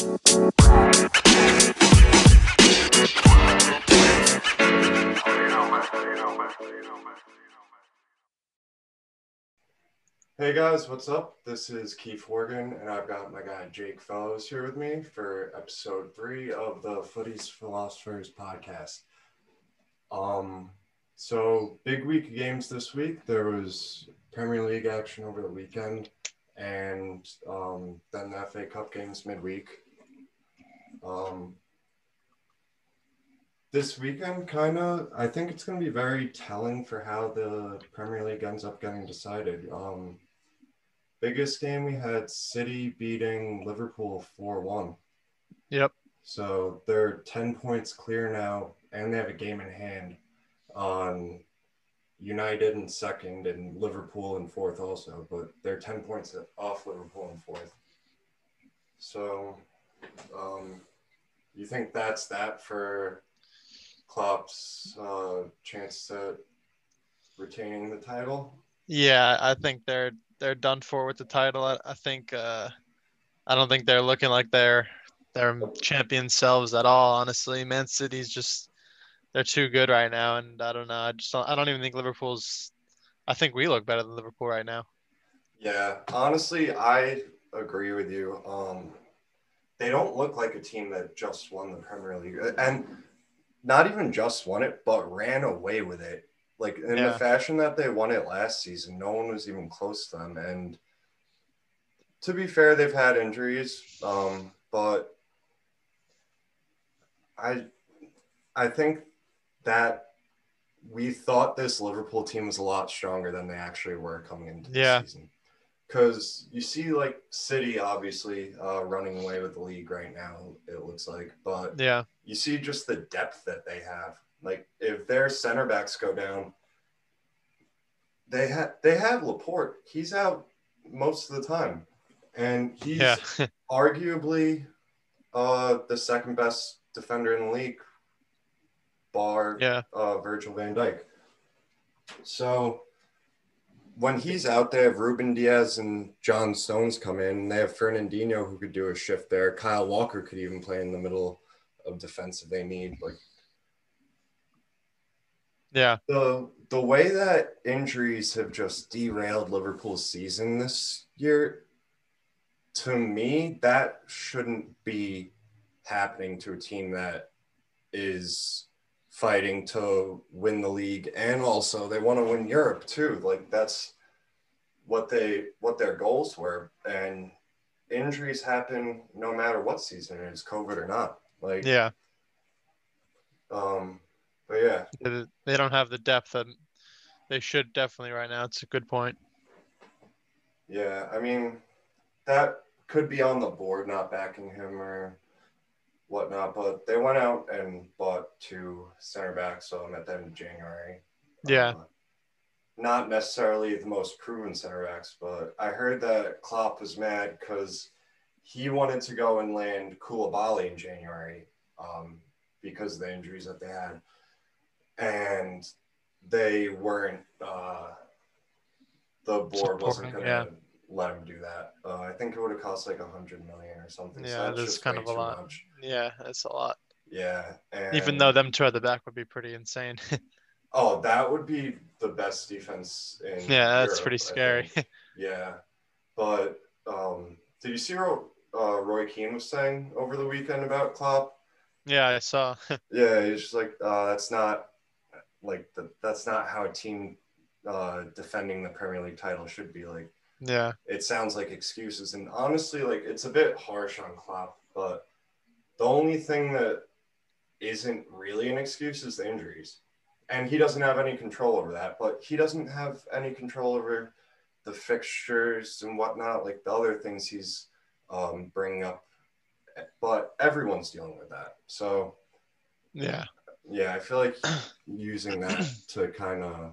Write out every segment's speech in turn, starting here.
Hey guys, what's up? This is Keith Horgan, and I've got my guy Jake Fellows here with me for episode three of the Footies Philosophers podcast. Um, so big week of games this week. There was Premier League action over the weekend, and um, then the FA Cup games midweek. Um, this weekend, kind of, I think it's going to be very telling for how the Premier League ends up getting decided. Um, biggest game we had City beating Liverpool 4 1. Yep. So they're 10 points clear now, and they have a game in hand on United in second and Liverpool in fourth, also. But they're 10 points off Liverpool in fourth. So, um, you think that's that for Klopp's uh, chance at retaining the title? Yeah, I think they're they're done for with the title. I, I think uh, I don't think they're looking like they're they're champion selves at all. Honestly, Man City's just they're too good right now, and I don't know. I just don't, I don't even think Liverpool's. I think we look better than Liverpool right now. Yeah, honestly, I agree with you. Um, they don't look like a team that just won the Premier League, and not even just won it, but ran away with it. Like in Yeah. the fashion that they won it last season, no one was even close to them. And to be fair, they've had injuries, um, but I, I think that we thought this Liverpool team was a lot stronger than they actually were coming into the Yeah. season. Because you see, like City, obviously uh, running away with the league right now. It looks like, but Yeah, you see just the depth that they have. Like if their center backs go down, they have they have Laporte. He's out most of the time, and he's yeah, arguably uh, the second best defender in the league, bar yeah, uh, Virgil Van Dijk. So when he's out, they have Ruben Dias and John Stones come in. They have Fernandinho who could do a shift there. Kyle Walker could even play in the middle of defense if they need. Like yeah, the the way that injuries have just derailed Liverpool's season this year, to me, that shouldn't be happening to a team that is fighting to win the league and also they want to win Europe too. Like that's what they what their goals were. And injuries happen no matter what season it is, COVID or not. Like yeah. um but yeah. They, they don't have the depth that they should definitely right now. It's a good point. Yeah, I mean, that could be on the board not backing him or whatnot, but they went out and bought two center backs, so I'm at the end of January. Yeah. Uh, not necessarily the most proven center backs, but I heard that Klopp was mad because he wanted to go and land Koulibaly in January um, because of the injuries that they had. And they weren't, uh, the board wasn't going to yeah. Let him do that. Uh, I think it would have cost like a hundred million or something. Yeah, so that's that's just kind of a lot. much. Yeah, that's a lot. Yeah. And, Even though them two at the back would be pretty insane. Oh, that would be the best defense in yeah, that's Europe, pretty scary. Yeah, but um, did you see what uh, Roy Keane was saying over the weekend about Klopp? yeah, I saw. Yeah, he's just like, uh, that's not like the, that's not how a team uh, defending the Premier League title should be. Like, yeah, it sounds like excuses, and honestly, like it's a bit harsh on Klopp. But the only thing that isn't really an excuse is the injuries, and he doesn't have any control over that. But he doesn't have any control over the fixtures and whatnot, like the other things he's um, bringing up. But everyone's dealing with that, so yeah, yeah, I feel like using that to kind of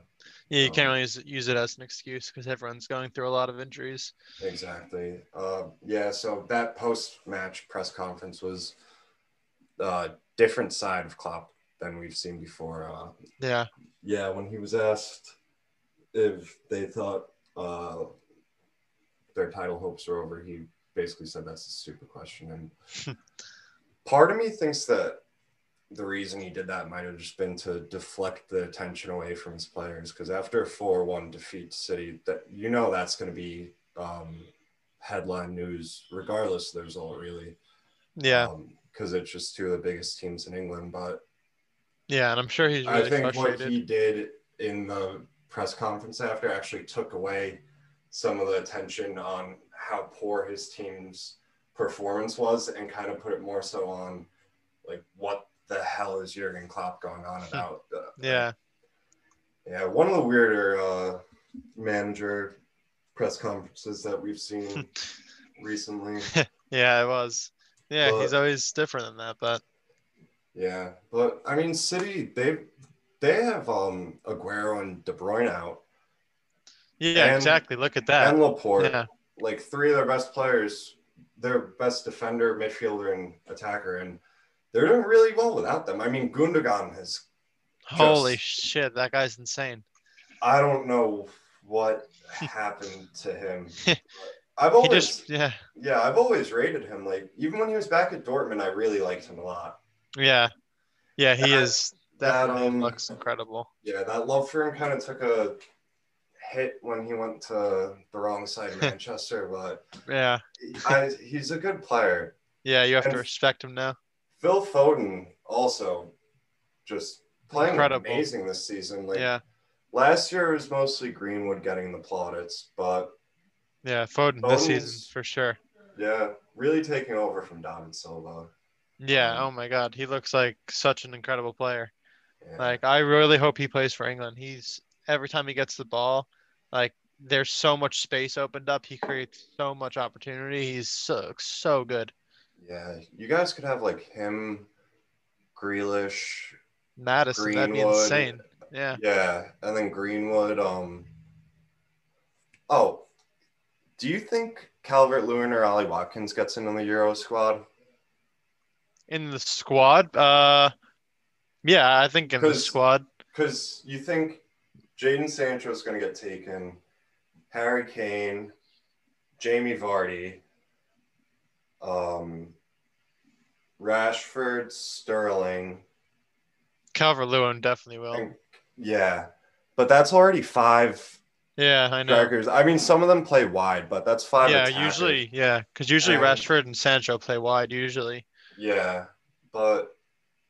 yeah. You can't Um, really use, use it as an excuse because everyone's going through a lot of injuries. Exactly. Uh, yeah. So that post-match press conference was a different side of Klopp than we've seen before. Uh, Yeah, yeah, when he was asked if they thought uh, their title hopes were over, he basically said that's a stupid question. And part of me thinks that the reason he did that might have just been to deflect the attention away from his players. Because after a 4 1 defeat to City, that you know that's going to be um, headline news, regardless of the result, really. Yeah. Because um, it's just two of the biggest teams in England. But yeah, and I'm sure he's really I think frustrated. what he did in the press conference after actually took away some of the attention on how poor his team's performance was and kind of put it more so on like what the hell is Jurgen Klopp going on about? Uh, yeah. Yeah, one of the weirder uh, manager press conferences that we've seen recently. yeah, it was. Yeah, But- he's always different than that, but Yeah, but I mean, City they they have um Aguero and De Bruyne out yeah, And- exactly. Look at that. and Laporte, Yeah, like three of their best players, their best defender, midfielder, and attacker, and they're doing really well without them. I mean, Gundogan has holy just- shit, that guy's insane. I don't know what happened to him. I've always just yeah, yeah, I've always rated him. Like even when he was back at Dortmund, I really liked him a lot. yeah, yeah. He That- is that, um, looks incredible. Yeah, that love for him kind of took a hit when he went to the wrong side of Manchester, but Yeah, I, he's a good player. yeah. You have to respect him now. Phil Foden also just playing Incredible. amazing this season. Like Yeah, last year was mostly Greenwood getting the plaudits, but yeah. Foden this season for sure. yeah, really taking over from David Silva. Yeah. Um, Oh my God, he looks like such an incredible player. Yeah. Like I really hope he plays for England. He's every time he gets the ball, like there's so much space opened up. He creates so much opportunity. He's so so good. Yeah, you guys could have like him, Grealish, Maddison, that'd be insane. Yeah. Yeah, and then Greenwood. Um. Oh, do you think Calvert Lewin or Ollie Watkins gets in on the Euro squad? In the squad, uh yeah, I think in the squad. Because you think Jadon Sancho is going to get taken, Harry Kane, Jamie Vardy, um, Rashford, Sterling, Calvert Lewin definitely will. and yeah, but that's already five Yeah, I know. strikers. I mean, some of them play wide, but that's five. Yeah, attackers. usually, yeah, because usually And- Rashford and Sancho play wide. Usually, Yeah, but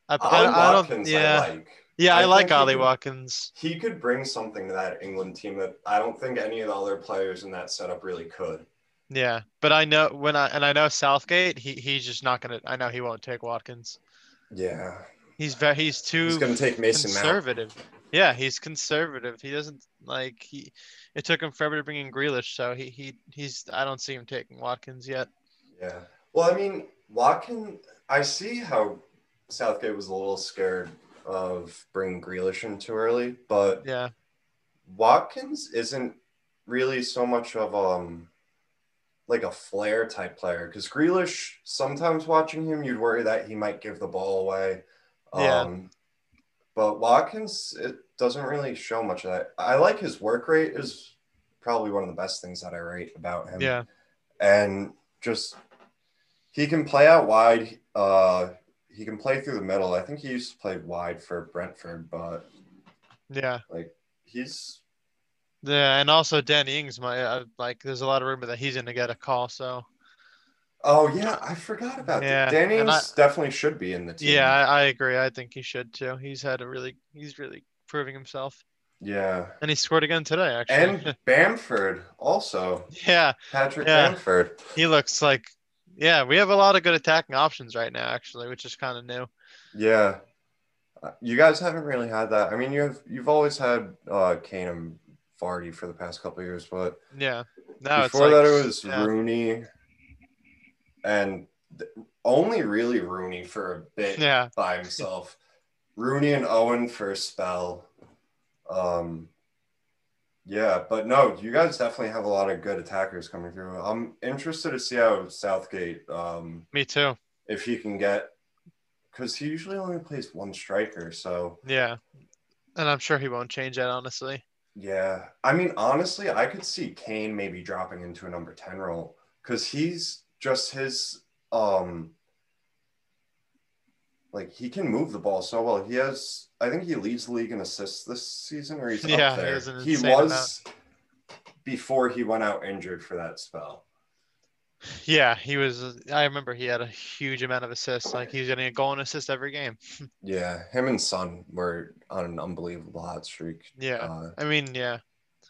I, I, I don't. Watkins, Yeah, I like. yeah, I I, like he Watkins. He could bring something to that England team that I don't think any of the other players in that setup really could. Yeah, but I know when I and I know Southgate. He he's just not gonna. I know he won't take Watkins. Yeah, He's very. He's too he's to take Mason Mount. conservative. Yeah, he's conservative. He doesn't like he. It took him forever to bring in Grealish, so he he he's. I don't see him taking Watkins yet. Yeah. Well, I mean, Watkins, I see how Southgate was a little scared of bringing Grealish in too early, but Yeah, Watkins isn't really so much of um like a flair type player because Grealish sometimes watching him you'd worry that he might give the ball away. Yeah. Um but Watkins it doesn't really show much of that. I like his work rate is probably one of the best things that I rate about him yeah, and just he can play out wide. Uh, he can play through the middle. I think he used to play wide for Brentford, but yeah, like he's yeah. And also Danny Ings, my uh, like. There's a lot of rumor that he's gonna get a call. So oh yeah, I forgot about Yeah, that. Danny and I- definitely should be in the team. yeah, I, I agree. I think he should too. He's had a really. He's really proving himself, yeah. and he scored again today. Actually. And Bamford also yeah, Patrick Yeah. Bamford. he looks like. Yeah, we have a lot of good attacking options right now, actually, which is kind of new. Yeah. Uh, You guys haven't really had that. I mean, you have you've always had uh, Kane and Vardy for the past couple years, but Yeah. Now Before it's like, that, it was yeah. Rooney, and only really Rooney for a bit Yeah. by himself. Rooney and Owen for a spell. Um, yeah, but no, you guys definitely have a lot of good attackers coming through. I'm interested to see how Southgate, um, Me too. if he can get, because he usually only plays one striker. So Yeah. And I'm sure he won't change that, honestly. Yeah, I mean, honestly, I could see Kane maybe dropping into a number ten role because he's just his um like he can move the ball so well. He has I think he leads the league in assists this season or he's Yeah, up he there. He, was before he went out injured for that spell. Yeah, he was. I remember he had a huge amount of assists. Like he was getting a goal and assist every game. Yeah, him and Son were on an unbelievable hot streak. Yeah, Uh, I mean, yeah.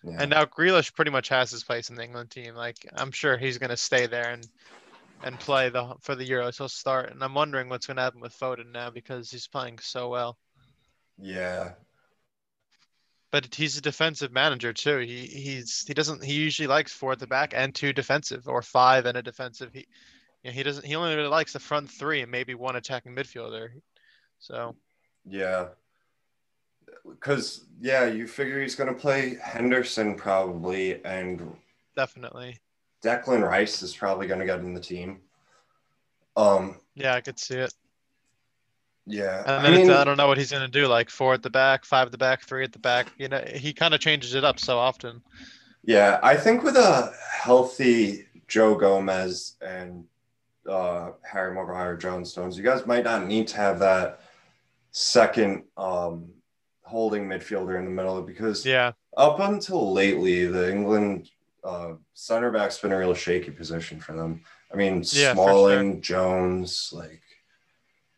yeah. And now Grealish pretty much has his place in the England team. Like I'm sure he's gonna stay there and and play the for the Euros. He'll start. And I'm wondering what's gonna happen with Foden now because he's playing so well. yeah, But he's a defensive manager too. He he's he doesn't he usually likes four at the back and two defensive or five and a defensive. He you know, he doesn't he only really likes the front three and maybe one attacking midfielder. So yeah. Because yeah, you figure he's gonna play Henderson probably, and definitely. Declan Rice is probably gonna get in the team. Um, Yeah, I could see it. Yeah, And I then it's, mean, I don't know what he's gonna do, like four at the back, five at the back, three at the back. You know, he kind of changes it up so often. yeah, I think with a healthy Joe Gomez and uh, Harry Maguire, John Stones, you guys might not need to have that second um, holding midfielder in the middle because Yeah, up until lately, the England uh, center back's been a real shaky position for them. I mean, Yeah, Smalling, Jones, like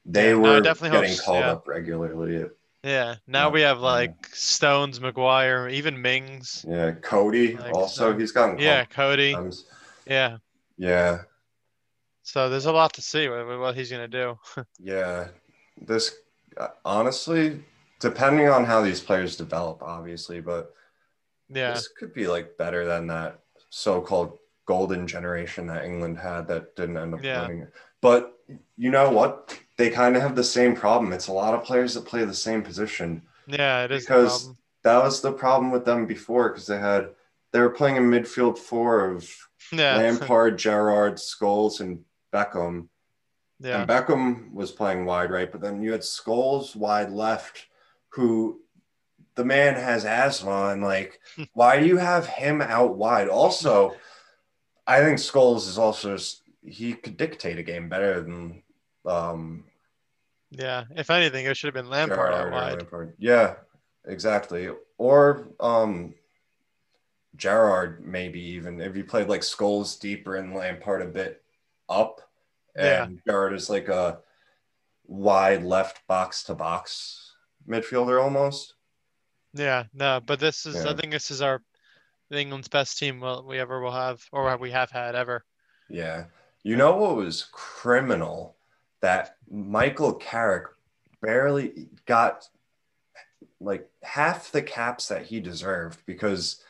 they Yeah, no, were definitely getting s- called yeah. up regularly. yeah. Now Yeah, we have like Stones, Maguire, even Mings. Yeah, Coady Like, also so- he's gotten called Yeah, Coady. sometimes. Yeah. Yeah, So there's a lot to see with, with what he's gonna do. yeah. This uh, honestly, depending on how these players develop, obviously, but Yeah, this could be like better than that so-called golden generation that England had that didn't end up Yeah. winning. But you know what? They kind of have the same problem. It's a lot of players that play the same position. yeah, it is Because-. That was the problem with them before because they had they were playing a midfield four of Yeah, Lampard, Gerrard, Scholes, and Beckham. yeah, And Beckham was playing wide right, but then you had Scholes wide left, who the man has asthma, and like, why do you have him out wide? Also, I think Scholes is also he could dictate a game better than um yeah. If anything, it should have been Lampard Gerrard out wide. Lampard. Yeah, exactly. Or um Gerrard maybe even if you played like Scholes deeper and Lampard a bit up, and Gerrard is like a wide left box to box midfielder almost. Yeah, no, but this is I think this is our England's best team we ever will have or we have had ever. Yeah. You know what was criminal? That Michael Carrick barely got like half the caps that he deserved because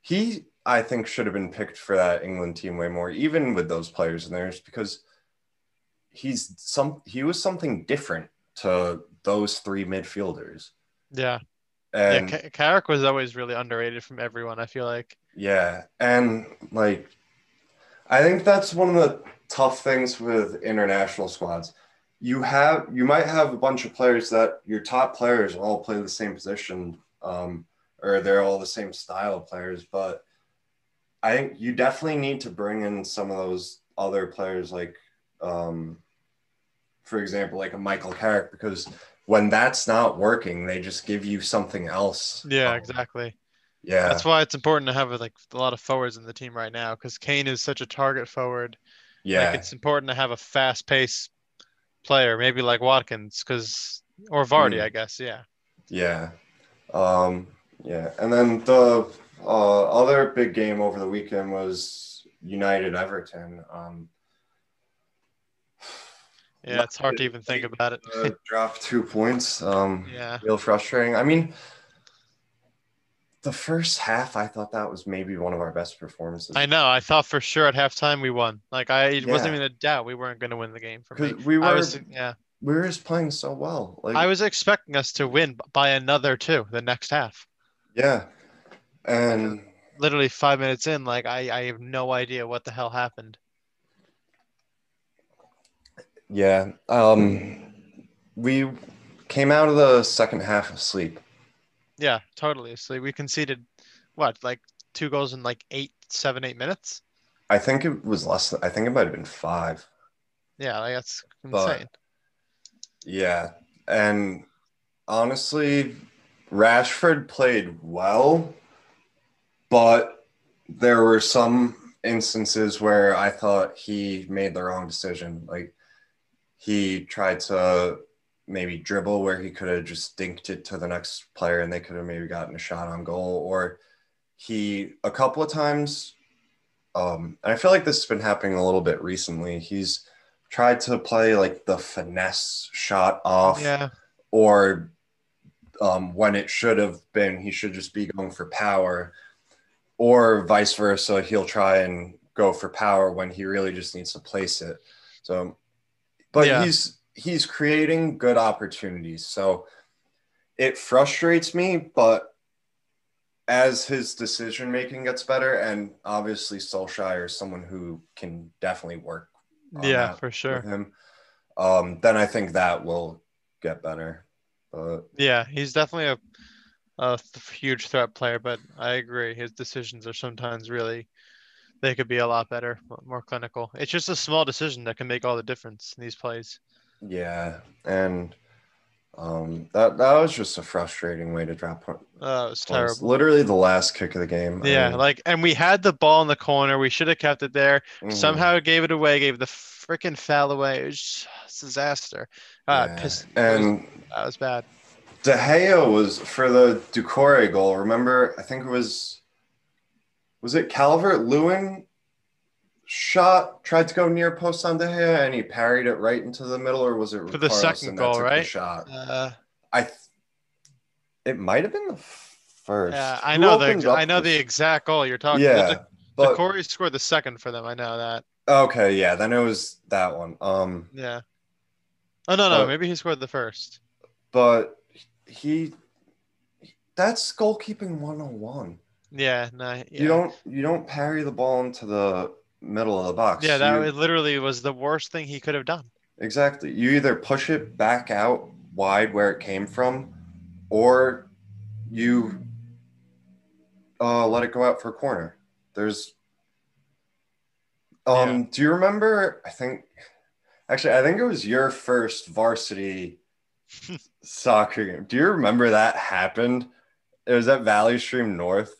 he, I think, should have been picked for that England team way more, even with those players in there, because he's some he was something different to those three midfielders. Yeah. And yeah, Ca- Carrick was always really underrated from everyone, I feel like. Yeah, and like I think that's one of the tough things with international squads. You have you might have a bunch of players that your top players all play the same position, um, or they're all the same style of players, but I think you definitely need to bring in some of those other players, like um, for example, like a Michael Carrick, because when that's not working, they just give you something else. Yeah, Um, exactly. Yeah. That's why it's important to have like a lot of forwards in the team right now because Kane is such a target forward. Yeah. Like it's important to have a fast paced player, maybe like Watkins, because or Vardy, Mm. I guess. Yeah. Yeah. Um, yeah. And then the uh, other big game over the weekend was United Everton. Um, Yeah, it's hard to even think about it. uh, dropped two points. Um, Yeah. Real frustrating. I mean, the first half, I thought that was maybe one of our best performances. I know. I thought for sure at halftime we won. Like I it wasn't even a doubt we weren't going to win the game for me. We were, was yeah. we were just playing so well. Like, I was expecting us to win by another two the next half. yeah. And Literally five minutes in, like I, I have no idea what the hell happened. yeah, um, we came out of the second half asleep. Yeah, totally. So we conceded what, like two goals in like eight, seven, eight minutes. I think it was less. Than, I think it might have been five. Yeah, like that's But- insane. Yeah, and honestly, Rashford played well, but there were some instances where I thought he made the wrong decision. Like he tried to maybe dribble where he could have just dinked it to the next player and they could have maybe gotten a shot on goal, or he a couple of times. Um, and I feel like this has been happening a little bit recently. He's tried to play like the finesse shot off Yeah, or um, when it should have been he should just be going for power or vice versa he'll try and go for power when he really just needs to place it so but Yeah. he's he's creating good opportunities so it frustrates me but as his decision making gets better and obviously Solskjaer is someone who can definitely work yeah, for sure. him um, then I think that will get better but Yeah, he's definitely a a huge threat player, but I agree. His decisions are sometimes really they could be a lot better, more clinical. It's just a small decision that can make all the difference in these plays. Yeah, and um, that that was just a frustrating way to drop point. Uh, it was points. terrible. Literally the last kick of the game. I Yeah, mean, like, and we had the ball in the corner. We should have kept it there. mhm. Somehow gave it away, gave the freaking foul away. It was just a disaster. Ah, it Yeah. pissed. it was- And that was bad. De Gea was for the Doucouré goal. Remember, I think it was was it Calvert Lewin shot tried to go near post on De Gea and he parried it right into the middle, or was it For the Richarlison second that goal, took the right? shot Uh, I. Th- it might have been the first. yeah, I Who know the opened ex- up I know the this- exact goal you're talking. Yeah, the, but Doucouré scored the second for them. I know that. okay, yeah, then it was that one. Um. Yeah. Oh no no, But- maybe he scored the first. but he that's goalkeeping 101 Yeah, no. Yeah. you don't you don't parry the ball into the middle of the box. Yeah, that You- literally was the worst thing he could have done. exactly. You either push it back out wide where it came from or you uh, let it go out for a corner. There's um do you remember i think actually i think it was your first varsity soccer game. Do you remember that happened? It was at valley stream north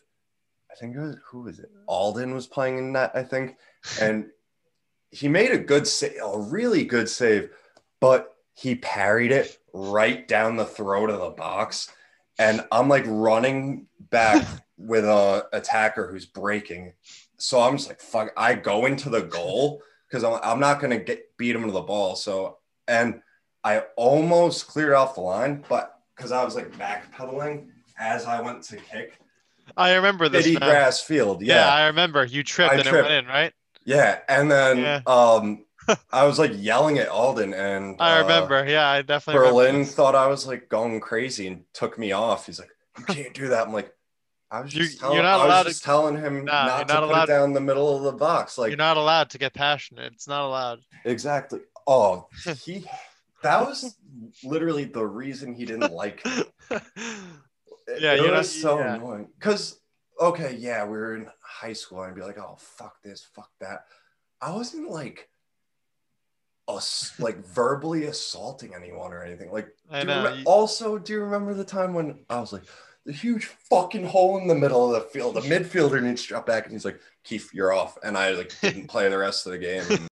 think it was who was it? Alden was playing in that i think. And he made a good save a really good save but he parried it right down the throat of the box. And i'm like running back with a attacker who's breaking. So i'm just like fuck i go into the goal because I'm, I'm not to get beat him to the ball. So and i almost cleared off the line but because i was like backpedaling as i went to kick I remember this. now. grass field Yeah. yeah I remember. You tripped I and tripped. it went in, right? yeah and then Yeah. um i was like yelling at alden and I uh, remember. Yeah, I definitely Berlin thought I was like going crazy and took me off. He's like, "You can't do that." I'm like, "I was You- just, telling, you're not I was to- telling him Nah, you're not to not put it down the middle of the box." Like You're not allowed to get passionate. It's not allowed. exactly. Oh, he. That was literally the reason he didn't like me. Yeah, it was so yeah. annoying. Because okay, yeah, we were in high school and I'd be like, "Oh, fuck this, fuck that." I wasn't like. Us, like verbally assaulting anyone or anything. Like I do you know. remem- you- also, do you remember the time when I was like, the huge fucking hole in the middle of the field, the midfielder needs to drop back, and he's like, Keith, you're off, and I like didn't play the rest of the game.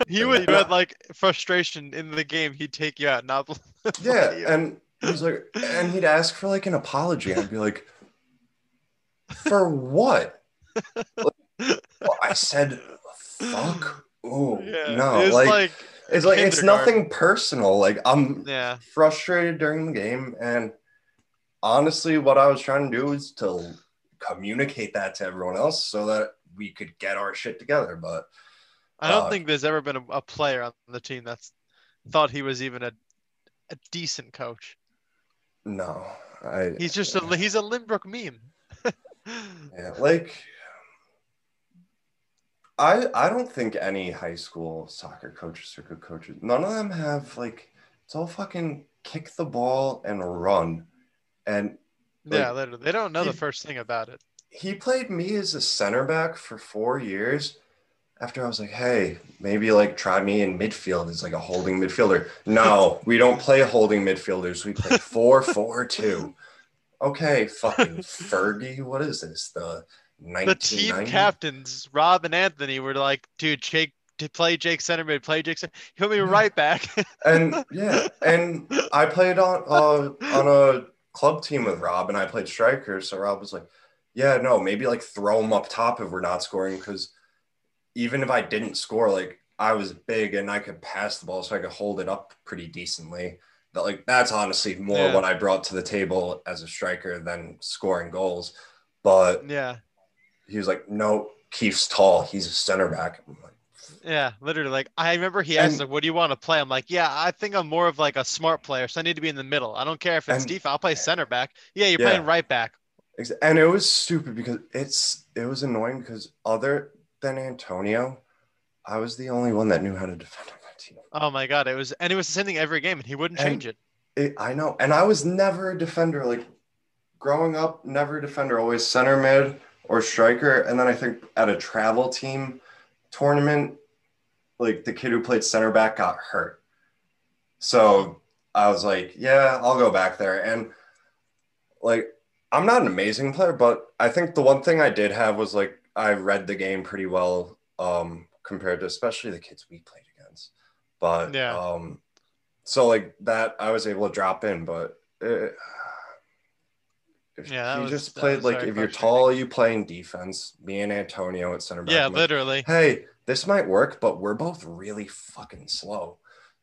He would you had like frustration in the game. He'd take you out, not yeah, and he was like, and he'd ask for like an apology. I'd be like, for what? Well, I said, fuck. Oh Yeah, no, it like, like it's like it's nothing personal. Like I'm yeah, frustrated during the game and honestly what i was trying to do is to communicate that to everyone else so that we could get our shit together but I don't Uh, think there's ever been a, a player on the team that's thought he was even a a decent coach. no i He's just a he's a Lynbrook meme. yeah, like i i don't think any high school soccer coaches are good coaches none of them have like it's all fucking kick the ball and run and yeah, Like, literally, they don't know the first thing about it. he played me as a center back for four years. After I was like, hey, maybe like try me in midfield as like a holding midfielder. No, we don't play holding midfielders. We play four four two. Okay, fucking Fergie, what is this? The the team captains, Rob and Anthony, were like, dude, Jake to play Jake center mid, play Jake center. He put me right back. and yeah, and I played on uh, on a club team with Rob, and I played striker. So Rob was like, "Yeah, no, maybe like throw him up top if we're not scoring, because even if I didn't score, like I was big and I could pass the ball, so I could hold it up pretty decently. That like that's honestly more Yeah. what I brought to the table as a striker than scoring goals. But yeah. he was like, "No, Keith's tall. He's a center back." I'm like, Yeah, literally. Like I remember he asked And- like, "What do you want to play?" I'm like, "Yeah, I think I'm more of like a smart player, so I need to be in the middle. I don't care if it's And- defense. I'll play center back. Yeah, you're Yeah. playing right back. And it was stupid because it's it was annoying because other than Antonio, I was the only one that knew how to defend on that team. Oh my god, it was, and it was the same thing every game, and he wouldn't And- change it. It, I know, and I was never a defender. Like growing up, never a defender, always center mid or striker. And then I think at a travel team tournament, like the kid who played center back got hurt. So I was like, yeah, I'll go back there. And like, I'm not an amazing player, but I think the one thing I did have was like, I read the game pretty well um, compared to especially the kids we played against. But Yeah. um, so like that, I was able to drop in, but if Yeah, you was- just played like if you're tall, you play in defense. Me and Antonio at center back. Yeah, I'm like, literally. hey, this might work, but we're both really fucking slow.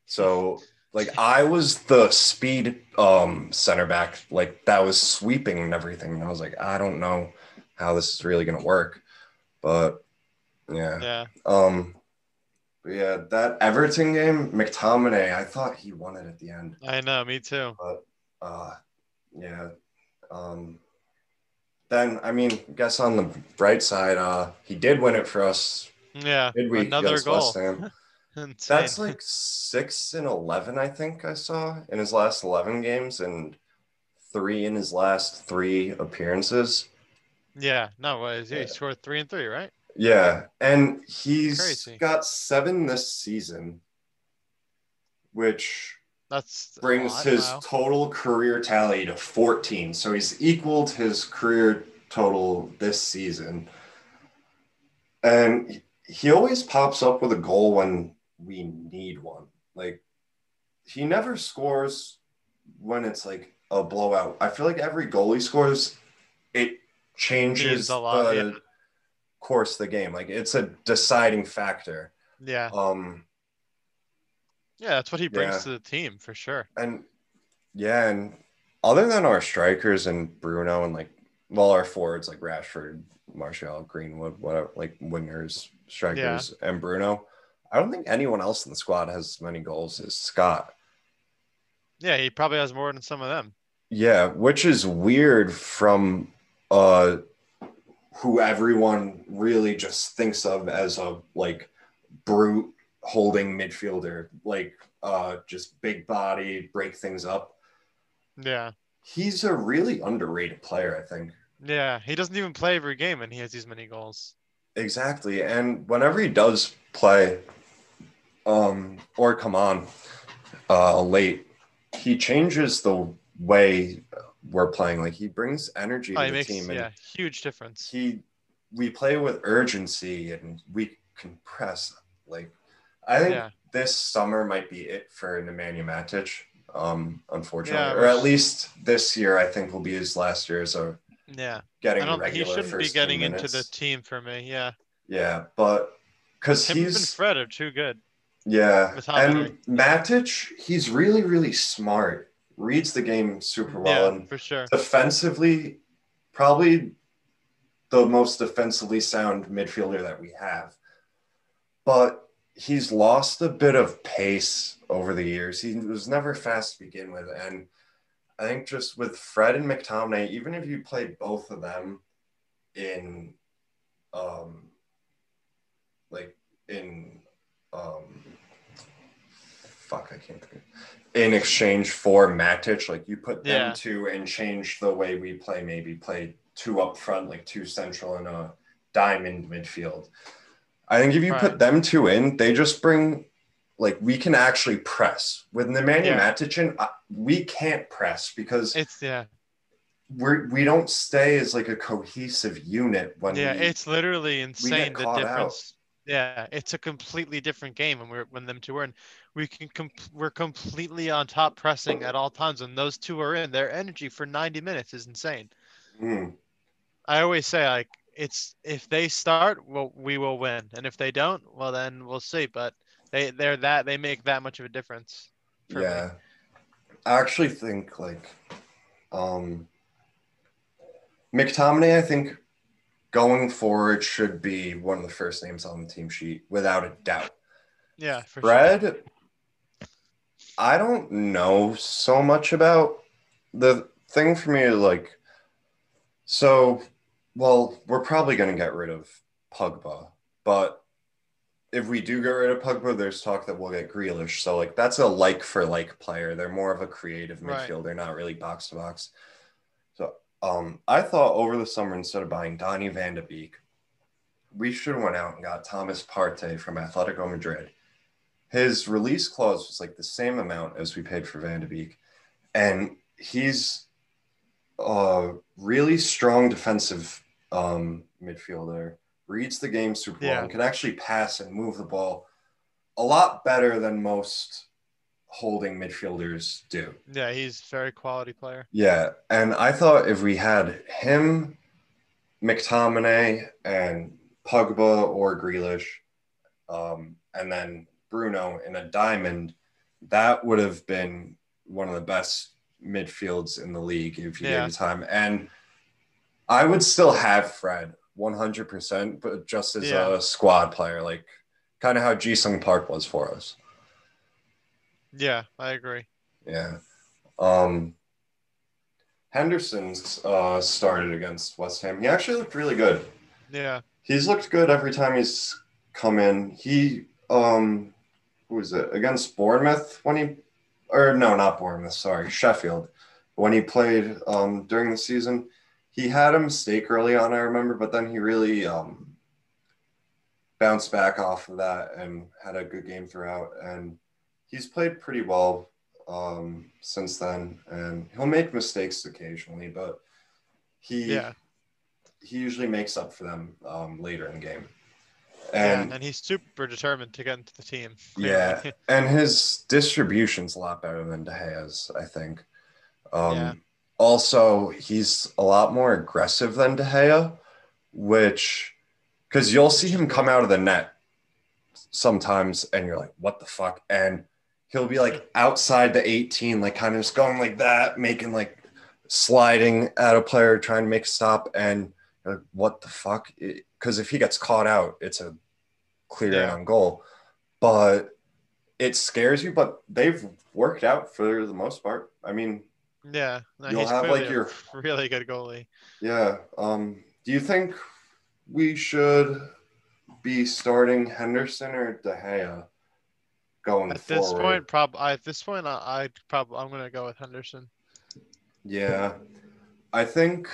So like I was the speed um center back, like that was sweeping and everything. And I was like, I don't know how this is really gonna work. But yeah. Yeah. Um but yeah, that Everton game, McTominay, I thought he won it at the end. I know, me too. But uh yeah. Um then I mean, guess on the bright side, uh he did win it for us Yeah. midweek Another goal. That's like six and eleven, I think I saw in his last eleven games, and three in his last three appearances. Yeah. No, is he? Yeah. Scored three and three, right? Yeah, and he's Crazy. got seven this season, which That's brings his total career tally to fourteen. So he's equaled his career total this season, and he- always pops up with a goal when we need one. Like he never scores when it's like a blowout. I feel like every goal he scores, it changes a lot, the yeah. course of the game. Like it's a deciding factor. Yeah. Um, Yeah, that's what he brings Yeah. to the team for sure. and yeah, and other than our strikers and Bruno and like well, our forwards like Rashford, Martial, Greenwood, whatever, like wingers, strikers, and Bruno. I don't think anyone else in the squad has as many goals as Scott. Yeah, he probably has more than some of them. Yeah, which is weird from uh who everyone really just thinks of as a like brute holding midfielder, like uh just big body, break things up. Yeah. He's a really underrated player, I think. Yeah. He doesn't even play every game and he has these many goals. Exactly. And whenever he does play um or come on uh late, he changes the way we're playing. Like he brings energy to Oh, he the makes team and yeah, huge difference. he we play with urgency and we compress. like I think Yeah. this summer might be it for Nemanja Matic. Um, unfortunately, Yeah, or at least this year, I think will be his last year. So Yeah. getting I don't he shouldn't be getting into the team for me. Yeah. Yeah, but because Him and he's Fred are too good. yeah, and Matic, he's really really smart. Reads the game super well, yeah, and for sure. defensively, probably the most defensively sound midfielder that we have. But he's lost a bit of pace over the years. He was never fast to begin with. And I think just with Fred and McTominay, even if you play both of them in um like in um fuck I can't think in exchange for Matic, like you put them Yeah. two and change the way we play, maybe play two up front, like two central and a diamond midfield. I think if you Right. put them two in, they just bring like we can actually press. With Nemanja Yeah. Maticin, I- uh, we can't press because It's yeah, we're we don't stay as like a cohesive unit when yeah. we, It's literally insane the caught out. difference. Yeah, it's a completely different game when we're when them two are in. We can com- we're completely on top pressing at all times. When those two are in, their energy for 90 minutes is insane. Mm, I always say like it's if they start, well, we will win, and if they don't, well, then we'll see. But they they're that they make that much of a difference. for me. yeah. I actually think like um McTominay, I think going forward should be one of the first names on the team sheet without a doubt. Yeah, for sure. I don't know so much about the thing for me like, so, well, we're probably going to get rid of Pogba, but if we do get rid of Pogba, there's talk that we'll get Grealish. So, like, that's a like for like player. They're more of a creative Right. midfielder, not really box to box. So, um, I thought over the summer, instead of buying Donny Van de Beek, we should have went out and got Thomas Partey from Atletico Madrid. His release clause was like the same amount as we paid for Van de Beek, and he's a really strong defensive um, midfielder. Reads the game super well Yeah. and can actually pass and move the ball a lot better than most holding midfielders do. Yeah, he's a very quality player. Yeah, and I thought if we had him, McTominay, and Pogba or Grealish, um, and then Bruno in a diamond, that would have been one of the best midfields in the league if you Yeah. gave it time. And I would still have Fred 100%, but just as Yeah. a squad player, like kind of how Ji Sung Park was for us. Yeah, I agree. Yeah. Um Henderson's uh started against West Ham. He actually looked really good. Yeah, He's looked good every time he's come in. He um who was it? Against Bournemouth when he or no, not Bournemouth, sorry, Sheffield. When he played um during the season, he had a mistake early on, I remember, but then he really um bounced back off of that and had a good game throughout and he's played pretty well um, since then, and he'll make mistakes occasionally, but he yeah, he usually makes up for them um, later in the game. Yeah, And and he's super determined to get into the team. yeah, and his distribution's a lot better than De Gea's, I think. Um, Yeah. Also, he's a lot more aggressive than De Gea, which because you'll see him come out of the net sometimes, and you're like, "What the fuck?" and he'll be like outside the 18, like kind of just going like that, making like sliding at a player, trying to make a stop, and you're like, what the fuck? Because if he gets caught out, it's a clear Yeah. on goal. But it scares you, but they've worked out for the most part. I mean, yeah, no, You'll have, like, your- really good goalie. yeah. Um, do you think we should be starting Henderson or De Gea going At forward? this point, prob at this point, I, I probably I'm gonna go with Henderson. Yeah, I think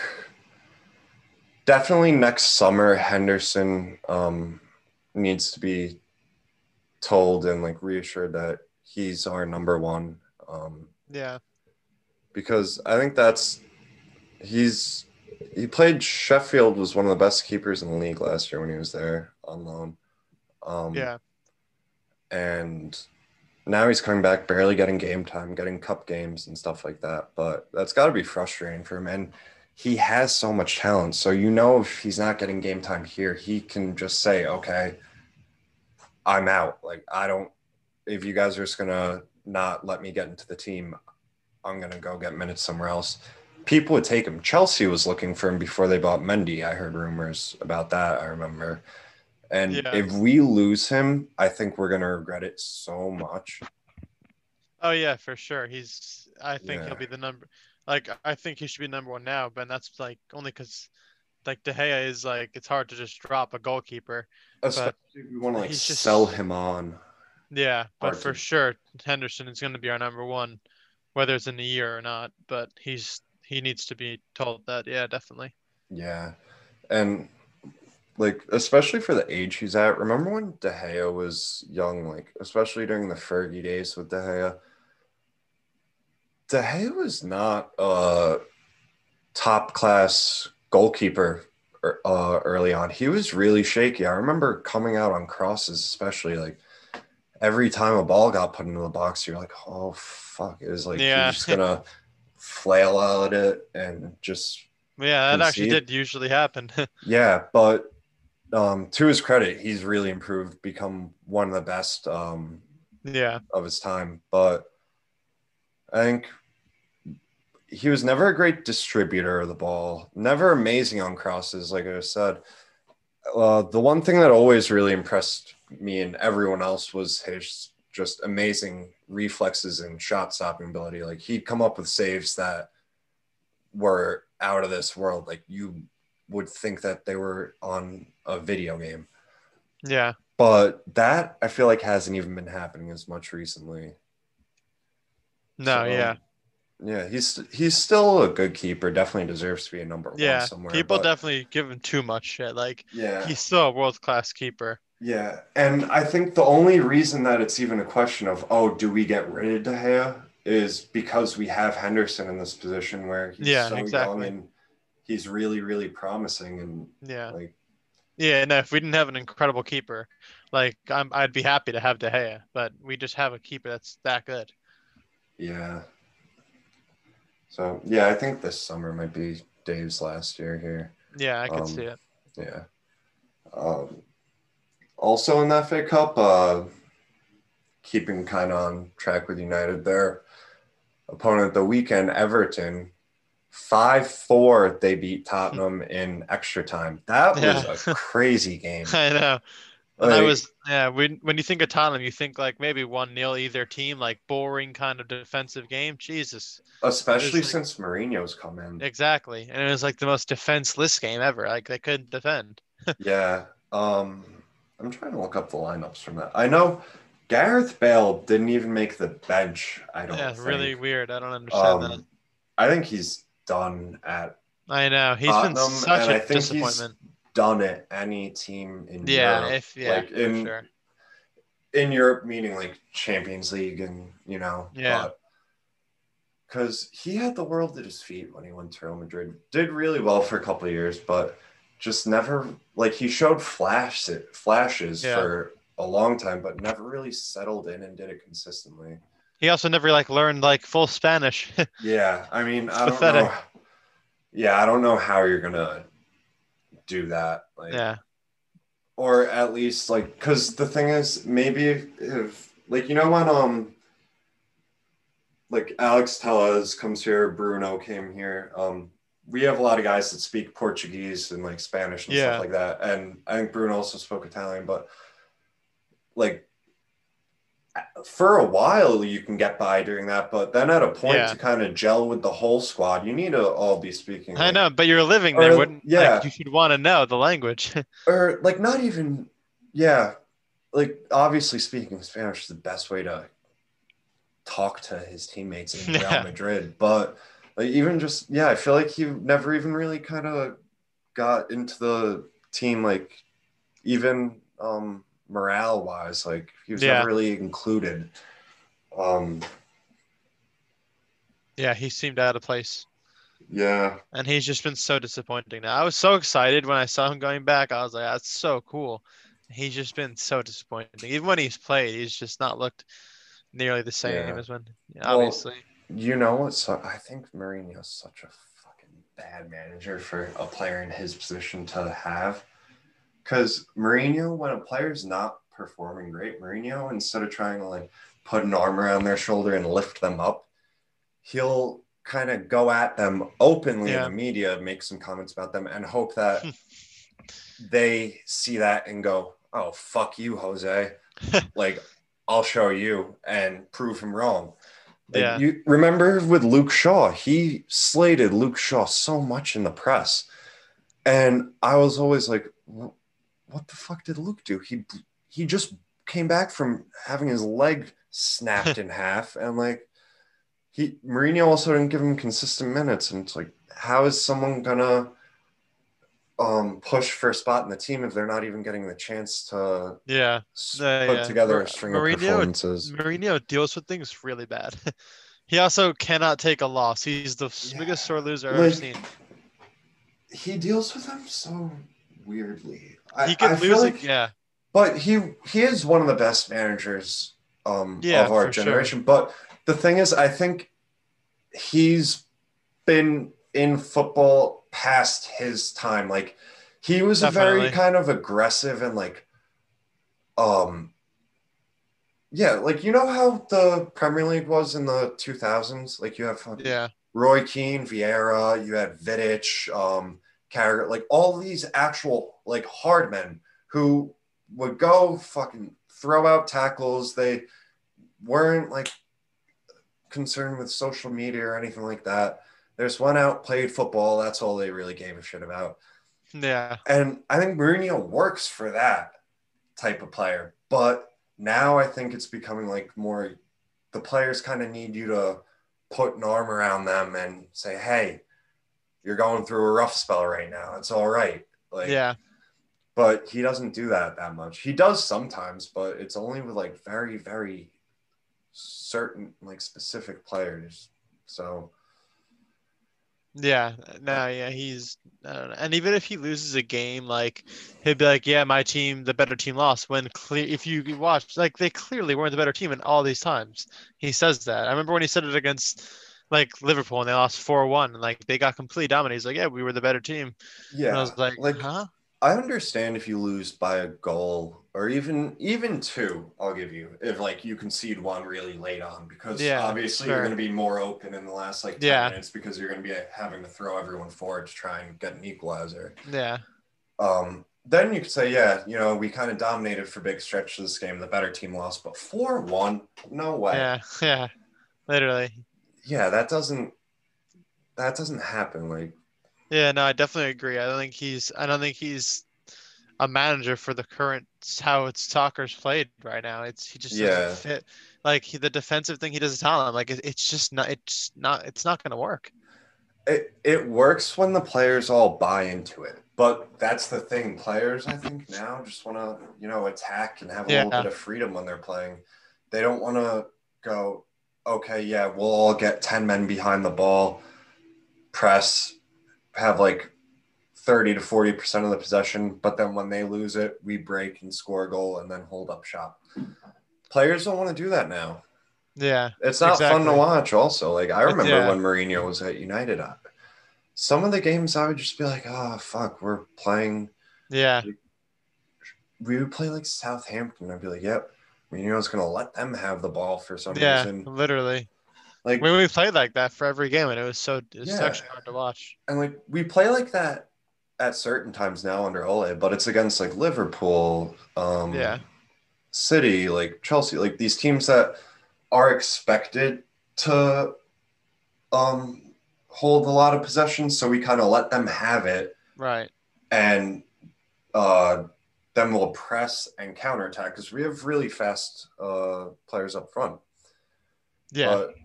definitely next summer Henderson um, needs to be told and like reassured that he's our number one um, Yeah, because I think that's he's he played Sheffield was one of the best keepers in the league last year when he was there on loan. Um, yeah, and now he's coming back, barely getting game time, getting cup games and stuff like that. But that's got to be frustrating for him. And he has so much talent. So, you know, if he's not getting game time here, he can just say, okay, I'm out. Like, I don't, if you guys are just going to not let me get into the team, I'm going to go get minutes somewhere else. People would take him. Chelsea was looking for him before they bought Mendy. I heard rumors about that. I remember. And Yeah. if we lose him, I think we're gonna regret it so much. oh yeah, for sure. He's I think Yeah. he'll be the number. Like I think he should be number one now, but that's like only because like De Gea is like it's hard to just drop a goalkeeper. Especially if we want to like just- sell him on. Yeah, but for sure Henderson is going to be our number one, whether it's in a year or not. But he's he needs to be told that. Yeah, definitely. Yeah. And like especially for the age he's at, remember when De Gea was young, like especially during the Fergie days with De Gea? De Gea was not a top class goalkeeper uh, early on. He was really shaky. I remember coming out on crosses, especially like every time a ball got put into the box, you're like, oh fuck! It was like Yeah. you're just gonna flail out it and just Yeah, that actually did usually happen. yeah. But um, to his credit, he's really improved, become one of the best um, yeah. of his time. But I think he was never a great distributor of the ball, never amazing on crosses, like I said. Uh, the one thing that always really impressed me and everyone else was his just amazing reflexes and shot stopping ability. Like he'd come up with saves that were out of this world. Like you would think that they were on a video game. Yeah. But that I feel like hasn't even been happening as much recently. No, So, yeah. Yeah, he's he's still a good keeper. Definitely deserves to be a number Yeah. one somewhere. People but- definitely give him too much shit. Like Yeah, he's still a world class keeper. yeah, and I think the only reason that it's even a question of oh, do we get rid of De Gea is because we have Henderson in this position where he's Yeah, so young and he's really really promising and Yeah. like Yeah, no, if we didn't have an incredible keeper, like I'm, I'd be happy to have De Gea, but we just have a keeper that's that good. yeah. So yeah, I think this summer might be Dave's last year here. Yeah, I could Um, see it. Yeah. Um, also in the FA Cup, uh, keeping kind of on track with United, their opponent the weekend, Everton, 5 4, they beat Tottenham in extra time. That was a crazy game. I know. And I was yeah. When when you think of Tottenham, you think like maybe one 0 either team, like boring kind of defensive game. Jesus, especially like- since Mourinho's come in. exactly. And it was like the most defenseless game ever. Like they couldn't defend. Yeah. Um, I'm trying to look up the lineups from that. I know Gareth Bale didn't even make the bench. I don't Yeah, think. really weird. I don't understand that. Um, I think he's done at I know he's Tottenham, been such a disappointment. Done it any team in Yeah, Europe. if yeah, like in sure. in Europe, meaning like Champions League and you know, Yeah. Because he had the world at his feet when he went to Real Madrid. Did really well for a couple of years, but just never like he showed flash flashes Yeah. for a long time, but never really settled in and did it consistently. He also never like learned like full Spanish. Yeah, I mean, It's I don't pathetic. know. Yeah, I don't know how you're gonna do that. Like, yeah, or at least like, because the thing is, maybe if, if like you know when um like Alex Telles comes here, Bruno came here. Um, we have a lot of guys that speak Portuguese and like Spanish and Yeah. stuff like that, and I think Bruno also spoke Italian, but like for a while you can get by doing that, but then at a point Yeah. to kind of gel with the whole squad, you need to all be speaking. I like- know, but you're living there, Or, wouldn't? yeah. like, you should want to know the language. or like not even yeah like obviously speaking spanish is the best way to talk to his teammates in real madrid but like even just yeah i feel like he never even really kind of got into the team like even um morale wise like he was Yeah. never really included um yeah, he seemed out of place, yeah and he's just been so disappointing. Now I was so excited when I saw him going back. I was like, that's so cool. He's just been so disappointing. Even when he's played, he's just not looked nearly the same Yeah. as when Well, obviously. You know what? So I think Mourinho's such a fucking bad manager for a player in his position to have. Because Mourinho, when a player's not performing great, Mourinho, instead of trying to like put an arm around their shoulder and lift them up, he'll kind of go at them openly Yeah. in the media, make some comments about them, and hope that they see that and go, "Oh fuck you, Jose!" like I'll show you and prove him wrong. Like, Yeah. You remember with Luke Shaw, he slated Luke Shaw so much in the press, and I was always like, "Wh- "What the fuck did Luke do? He he just came back from having his leg snapped in half, and like he Mourinho also didn't give him consistent minutes, and it's like, how is someone gonna um, push for a spot in the team if they're not even getting the chance to Yeah. put yeah. together Mar- a string Mourinho- of performances. Mourinho deals with things really bad. he also cannot take a loss. He's the Yeah. biggest sore loser I've ever seen. He deals with them so weirdly. He could I lose like, it. Yeah. but he he is one of the best managers um, Yeah, of our for sure. generation. But the thing is, I think he's been in football past his time. Like he was a very kind of aggressive and like, um, yeah, like you know how the Premier League was in the two thousands. Like you have Yeah. Roy Keane, Vieira, you had Vidic, um, Carragher, like all these actual like hard men who would go fucking throw out tackles. They weren't like concerned with social media or anything like that. There's one out, played football. That's all they really gave a shit about. Yeah. And I think Mourinho works for that type of player. But now I think it's becoming like more the players kind of need you to put an arm around them and say, hey, you're going through a rough spell right now. It's all right. Like, Yeah. but he doesn't do that that much. He does sometimes, but it's only with like very, very certain, like specific players. So, Yeah, no, yeah, he's I don't know. And even if he loses a game, like he'd be like, "Yeah, my team, the better team lost." When clear, if you watch, like they clearly weren't the better team in all these times. He says that. I remember when he said it against like Liverpool and they lost four one, and like they got completely dominated. He's like, "Yeah, we were the better team." yeah. And I was like, like- "Huh?" I understand if you lose by a goal or even even two, I'll give you if like you concede one really late on because Yeah, obviously sure. you're going to be more open in the last like 10 Yeah. minutes because you're going to be having to throw everyone forward to try and get an equalizer. Yeah, Um, then you could say, yeah, you know, we kind of dominated for big stretches of this game. The better team lost, but four one, no way. yeah, yeah, literally. Yeah, that doesn't that doesn't happen. Like Yeah, no, I definitely agree. I don't think he's. I don't think he's a manager for the current how it's soccer's played right now. It's he just Yeah. doesn't fit. Like he, the defensive thing he does Italian, like it, it's just not. It's not. It's not going to work. it it works when the players all buy into it. But that's the thing. Players, I think now just want to, you know, attack and have a little bit of freedom when they're playing. They don't want to go, okay, yeah, we'll all get 10 men behind the ball, press, have like 30 to 40% of the possession. But then when they lose it, we break and score a goal and then hold up shop. Players don't want to do that now. Yeah, It's not fun to watch. Also, like I remember Yeah. when Mourinho was at United. Uh, some of the games I would just be like, "Oh fuck, we're playing." yeah, We would play like Southampton. I'd be like, "Yep, Mourinho's gonna let them have the ball for some yeah. reason." Literally, Like, when we played like that for every game, and it was so it was Yeah. actually hard to watch. and like we play like that at certain times now under Ole, but it's against like Liverpool, um, Yeah, City, like Chelsea, like these teams that are expected to um hold a lot of possession, so we kind of let them have it right. and uh then we'll press and counterattack because we have really fast uh players up front. Yeah, But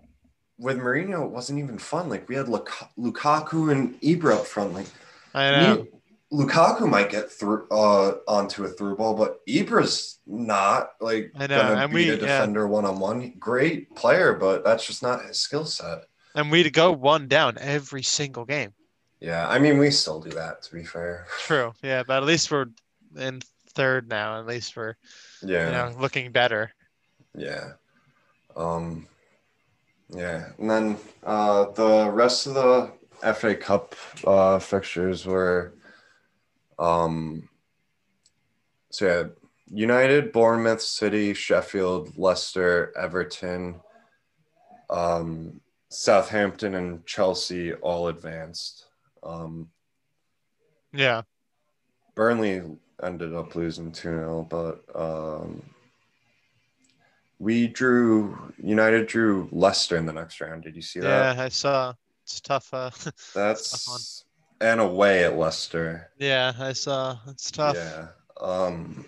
with Mourinho, it wasn't even fun. Like we had Luk- Lukaku and Ibra up front. Like I know. Lukaku might get through uh onto a through ball, but Ibra's not like I know, gonna and beat we- a defender one on one. Great player, but that's just not his skill set. And we'd go one down every single game. Yeah, I mean we still do that to be fair. True. Yeah, but at least we're in third now. At least we're Yeah. you know looking better. Yeah. Um yeah. And then uh the rest of the FA Cup uh fixtures were um so yeah, United, Bournemouth, City, Sheffield, Leicester, Everton, um Southampton and Chelsea all advanced. Um Yeah. Burnley ended up losing 2 0, but um, we drew, United drew Leicester in the next round. Did you see that? Yeah, I saw. It's tough. Uh, That's tough and away at Leicester. yeah, I saw. It's tough. Yeah. Um,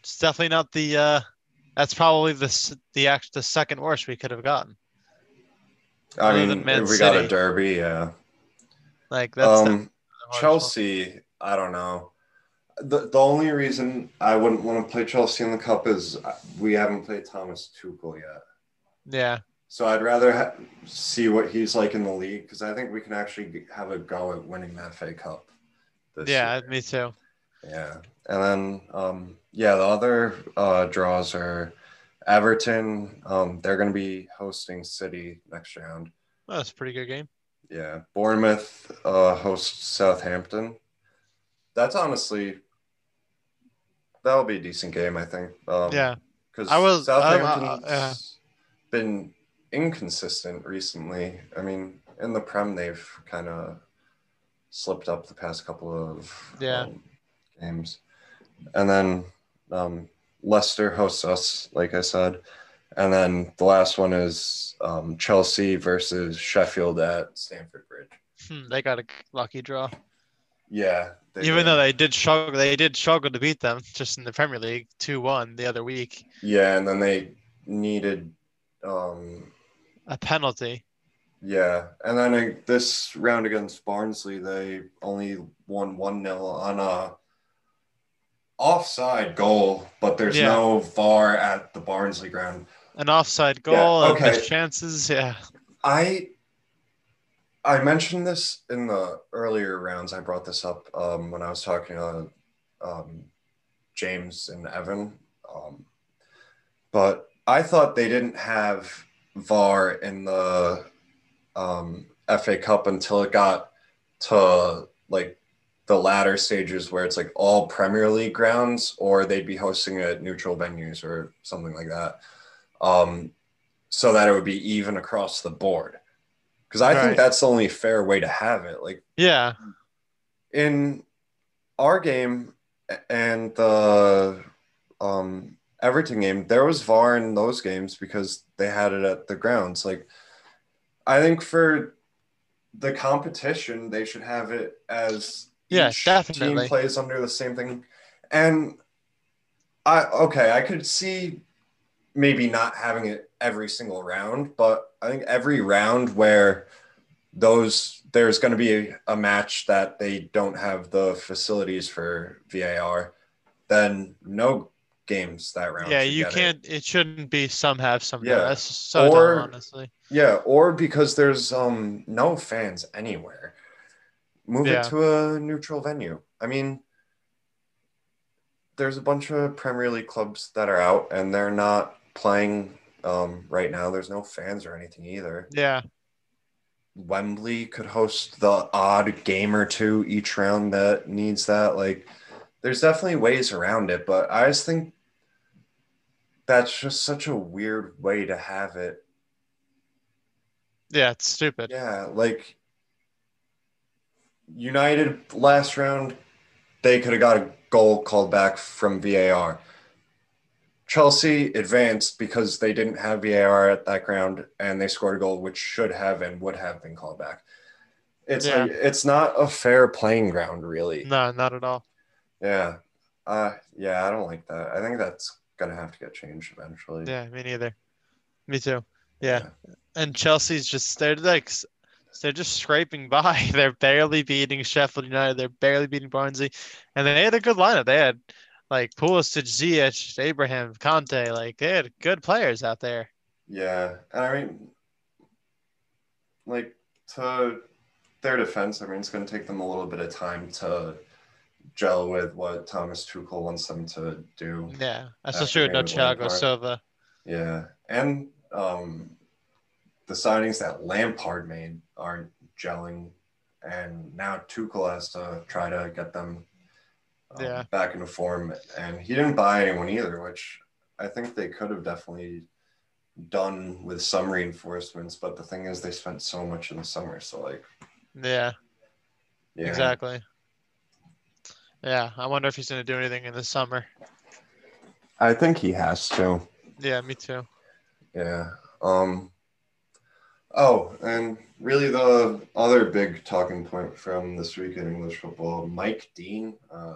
It's definitely not the. Uh, that's probably the the act the second worst we could have gotten. I Other mean, than Man if we got a City. derby, yeah. Like that's Um. Chelsea, I don't know. The, the only reason I wouldn't want to play Chelsea in the cup is we haven't played Thomas Tuchel yet. Yeah. So I'd rather ha- see what he's like in the league because I think we can actually have a go at winning the FA Cup. yeah, year. me too. Yeah, and then um, yeah, the other uh, draws are Everton. Um, they're going to be hosting City next round. Oh, that's a pretty good game. Yeah, Bournemouth uh, hosts Southampton. That's honestly that'll be a decent game, I think. Um, yeah, because I was- I- I- Southampton's yeah. been inconsistent recently. I mean, in the Prem, they've kind of slipped up the past couple of Yeah. um, games, and then um, Leicester hosts us, like I said, and then the last one is um, Chelsea versus Sheffield at Stamford Bridge. Hmm, they got a lucky draw. Yeah, Even did. though they did struggle, they did struggle to beat them just in the Premier League, two one the other week. yeah, and then they needed. Um, A penalty. Yeah, and then this round against Barnsley, they only won one 0 on a offside goal, but there's Yeah. no VAR at the Barnsley ground. An offside goal and okay. chances. Yeah. I I mentioned this in the earlier rounds. I brought this up um, when I was talking to um, James and Evan, um, but I thought they didn't have VAR in the um, FA Cup until it got to like the latter stages where it's like all Premier League grounds, or they'd be hosting at neutral venues or something like that, um, so that it would be even across the board. Because I Right. think that's the only fair way to have it. Like Yeah. in our game and the um, Everton game, there was VAR in those games because they had it at the grounds. Like, I think for the competition, they should have it as Yeah, each definitely. team plays under the same thing. And I okay, I could see maybe not having it every single round, but I think every round where those there's going to be a, match that they don't have the facilities for VAR, then no games that round. Yeah, you can't. It. shouldn't be some have some. Yeah. Yeah, that's so Or- dumb, honestly. Yeah, or because there's um no fans anywhere. Move Yeah. it to a neutral venue. I mean, there's a bunch of Premier League clubs that are out and they're not playing um right now. There's no fans or anything either. Yeah, Wembley could host the odd game or two each round that needs that. Like, there's definitely ways around it, but I just think that's just such a weird way to have it. yeah, it's stupid. Yeah, like United last round, they could have got a goal called back from VAR. Chelsea advanced because they didn't have VAR at that ground and they scored a goal which should have and would have been called back. It's Yeah. like, it's not a fair playing ground really. No, not at all. Yeah. Uh yeah, I don't like that. I think that's gonna have to get changed eventually. Yeah, me neither. Me too. Yeah, and Chelsea's just they're like they're just scraping by. They're barely beating Sheffield United. They're barely beating Barnsley, and they had a good lineup. They had like Pulisic, Ziyech, Abraham, Kanté. Like they had good players out there. Yeah, and I mean, like to their defense, I mean, it's going to take them a little bit of time to gel with what Thomas Tuchel wants them to do. Yeah, especially with no Thiago Silva. Yeah, and um, the signings that Lampard made aren't gelling, and now Tuchel has to try to get them um, Yeah. back into form. And he didn't buy anyone either, which I think they could have definitely done with some reinforcements. But the thing is, they spent so much in the summer, so like, Yeah, yeah, exactly. Yeah, I wonder if he's gonna do anything in the summer. I think he has to. Yeah, me too. Yeah. Um Oh, and really the other big talking point from this week in English football, Mike Dean, uh,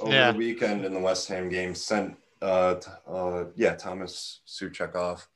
over Yeah. the weekend in the West Ham game sent uh, uh yeah, Thomas Soucek off.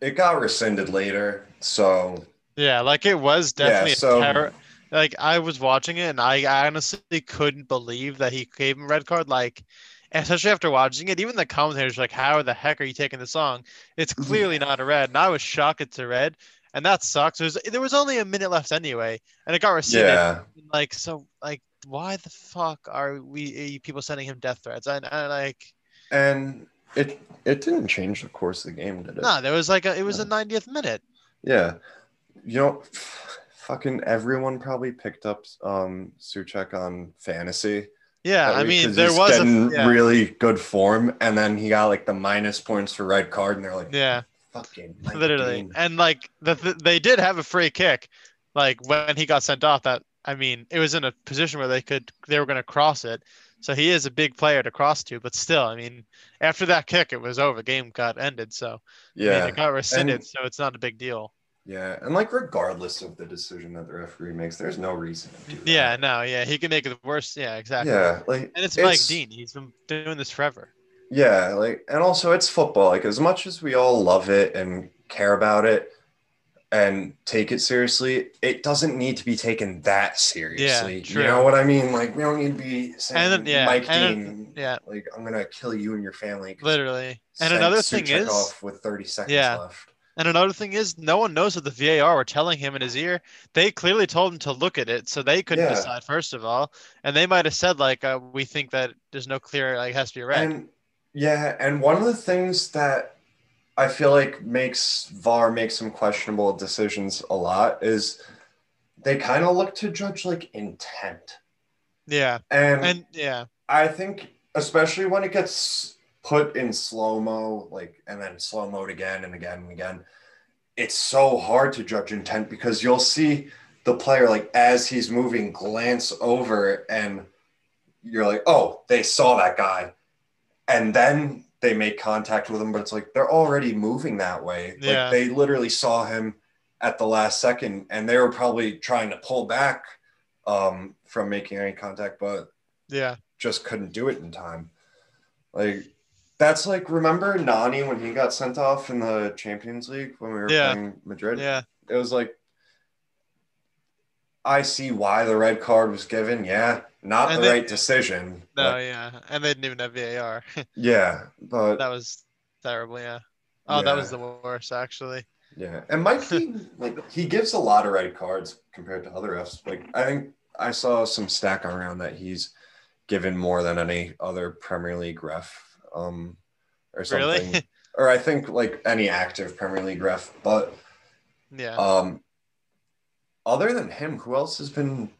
It got rescinded later, so Yeah, like it was Yeah, definitely so- a terror. Like I was watching it and I honestly couldn't believe that he gave him a red card. Like, especially after watching it, even the commentators were like, "How the heck are you taking the song? It's clearly not a red." And I was shocked it's a red, and that sucks. There was, there was only a minute left anyway, and it got rescinded. Yeah. Like, so, like, why the fuck are we are you people sending him death threats? And, and like, And it it didn't change the course of the game, did it? no, there was like a, it was No. a 90th minute. Yeah. You know, fucking everyone probably picked up um Soucek on fantasy. Yeah, I mean, there was a getting yeah, really good form, and then he got like the minus points for red card, and they're like, yeah. Fucking Mike literally. Dean. and like the, th they did have a free kick like when he got sent off that i mean it was in a position where they could they were going to cross it. So he is a big player to cross to but still i mean after that kick it was over. The game got ended so I mean, Yeah, it got rescinded and- so it's not a big deal. Yeah, and like regardless of the decision that the referee makes, there's no reason to do that. yeah no yeah he can make it worse. Yeah exactly. Yeah, like and it's, mike dean. He's been doing this forever Yeah, like, and also it's football. Like, as much as we all love it and care about it and take it seriously, it doesn't need to be taken that seriously. Yeah, true. you know what I mean? Like, we don't need to be saying, And yeah, Mike and Dean, yeah like, I'm gonna kill you and your family. literally and another thing is off with 30 seconds Yeah. left. And another thing is, no one knows what the VAR were telling him in his ear. They clearly told him to look at it, so they couldn't Yeah. decide first of all. And they might have said like, uh, "We think that there's no clear like it has to be a red." And yeah, and one of the things that I feel like makes VAR make some questionable decisions a lot is they kind of look to judge like intent. yeah, And, and yeah, I think especially when it gets put in slow mo, like and then slow mode again and again and again, it's so hard to judge intent because you'll see the player like as he's moving glance over and you're like, oh, they saw that guy. And then they make contact with him, but it's like they're already moving that way. Yeah. Like they literally saw him at the last second and they were probably trying to pull back um, from making any contact, but yeah, just couldn't do it in time. Like that's like remember Nani when he got sent off in the Champions League when we were Yeah. playing Madrid? yeah, It was like I see why the red card was given. Yeah, not And the then- right decision. no, but yeah. And they didn't even have VAR. yeah, but that was terrible. Yeah. Oh, that was the worst actually. yeah, and Mike Dean like he gives a lot of red cards compared to other refs. Like I think I saw some stack around that he's given more than any other Premier League ref, um, or something. Really? or I think like any active Premier League ref. But yeah. um, other than him, who else has been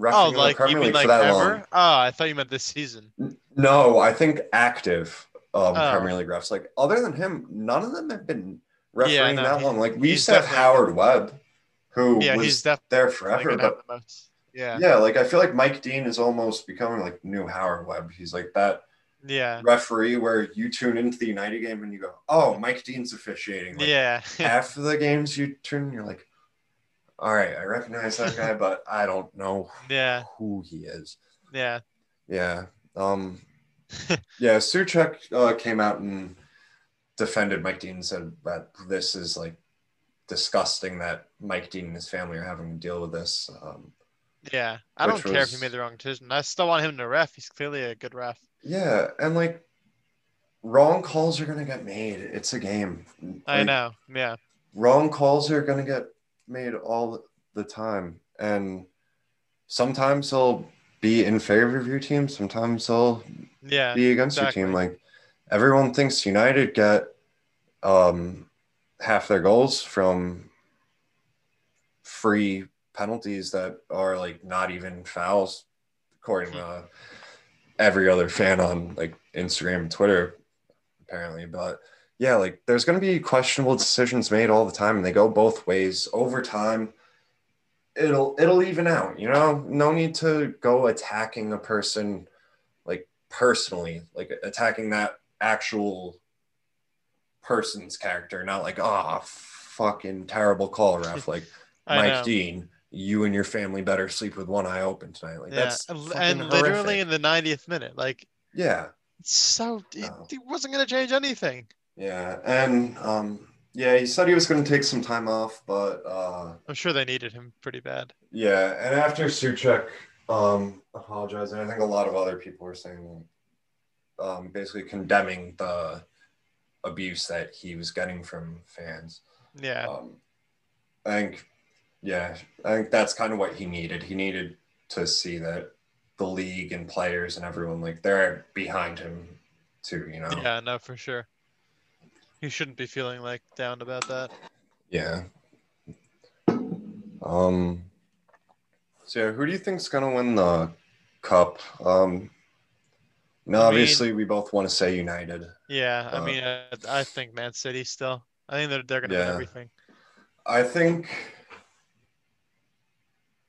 refing oh, like you Premier mean League like for that ever? long? Oh, I thought you meant this season. No, I think active um, Oh. Premier League refs. Like other than him, none of them have been refereeing Yeah, no, that he- long. Like we used to have Howard Webb, who Yeah, was he's definitely there forever, but. Yeah. yeah, like I feel like Mike Dean is almost becoming like new Howard Webb. He's like that Yeah. referee where you tune into the United game and you go, "Oh, Mike Dean's officiating." Like, Yeah. of the games you turn you're like all right i recognize that guy but i don't know yeah. who he is Yeah. yeah um yeah soucek uh, came out and defended mike dean and said that this is like disgusting that mike dean and his family are having to deal with this um, Yeah. I don't care if he made the wrong decision. I still want him to ref. He's clearly a good ref. yeah and like wrong calls are gonna get made it's a game I Like, know. Yeah. wrong calls are going to get made all the time and sometimes they'll be in favor of your team sometimes they'll Yeah. be against exactly. your team like everyone thinks united get um half their goals from free penalties that are like not even fouls according to every other fan on like instagram and twitter apparently but yeah, like there's going to be questionable decisions made all the time, and they go both ways. Over time, it'll it'll even out. You know, no need to go attacking a person like personally, like attacking that actual person's character, not like oh fucking terrible call ref, like Mike know. Dean. You and your family better sleep with one eye open tonight. Like Yeah. that's And, literally horrific. in the 90th minute, like yeah. so it, No. it wasn't gonna change anything. Yeah, and um, Yeah, he said he was going to take some time off, but uh, I'm sure they needed him pretty bad. yeah. And after Soucek um, apologized, and I think a lot of other people were saying, um, basically condemning the abuse that he was getting from fans. Yeah. Um, I think, yeah, I think that's kind of what he needed. He needed to see that the league and players and everyone like they're behind him too. You know. Yeah, no, for sure. He shouldn't be feeling like down about that. Yeah. Um. So yeah, who do you think's gonna win the cup? Um. No, I mean- obviously we both want to say United. Yeah, I Uh, mean, I, I think Man City still. I think they're they're gonna win everything. I think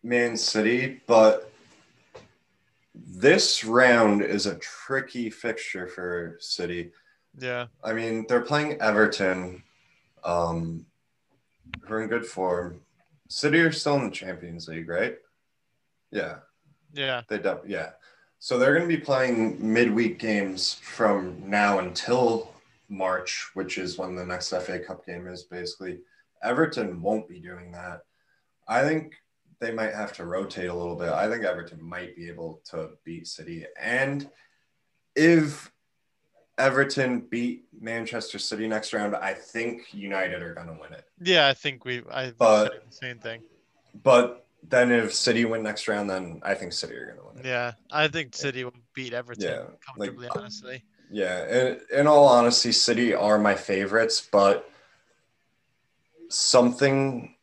Man City, but this round is a tricky fixture for City. Yeah, I mean, they're playing Everton, um, who are in good form. City are still in the Champions League, right? Yeah, yeah, they def- yeah. So they're going to be playing midweek games from now until March, which is when the next FA Cup game is. Basically, Everton won't be doing that. I think they might have to rotate a little bit. I think Everton might be able to beat City, and if Everton beat Manchester City next round, I think United are going to win it. yeah. I think we I But- the same thing. But then if City win next round, then I think City are going to win it. Yeah, I think City will beat Everton Yeah, like- comfortably. honestly, Yeah, and in all honesty, City are my favorites, but something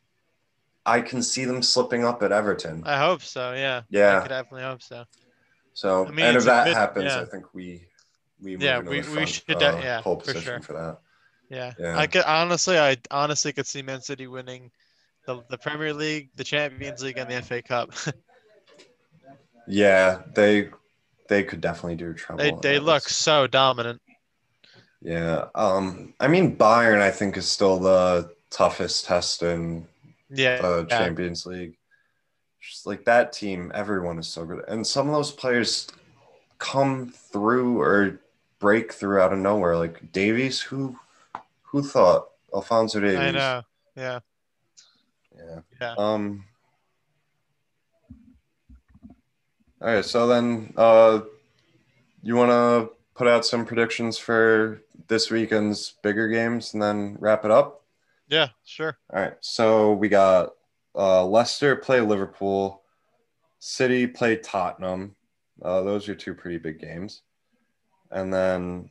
I can see them slipping up at Everton. I hope so. Yeah, Yeah. I could definitely hope so. so I mean, and if that good- happens, yeah. I think we we Yeah, we- we should uh, de- yeah, for sure. for that. Yeah. Yeah. I could honestly, I honestly could see Man City winning the, the Premier League, the Champions League, and the FA Cup. Yeah, they they could definitely do trouble. they they look so dominant. Yeah, um, I mean Bayern, I think is still the toughest test in Yeah. the yeah. Champions League. Just like that team, everyone is so good, and some of those players come through or break through out of nowhere. Like Davies, who who thought Alphonso Davies? I know. Yeah. Yeah. Yeah. Um. All right, so then, uh, you want to put out some predictions for this weekend's bigger games and then wrap it up? Yeah. Sure. All right, so we got uh, Leicester play Liverpool, City play Tottenham. Uh, those are two pretty big games. And then,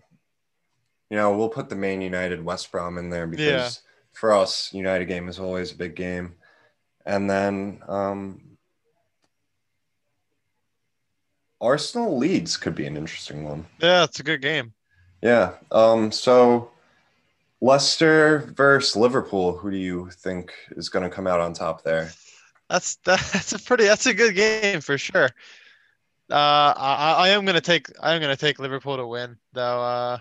you know, we'll put the main United West Brom in there because Yeah. for us, United game is always a big game. And then um, Arsenal Leeds could be an interesting one. Yeah, it's a good game. Yeah. Um, so Leicester versus Liverpool, who do you think is going to come out on top there? That's that's a pretty that's a good game for sure. Uh, I, I am gonna take I am gonna take Liverpool to win though. Uh,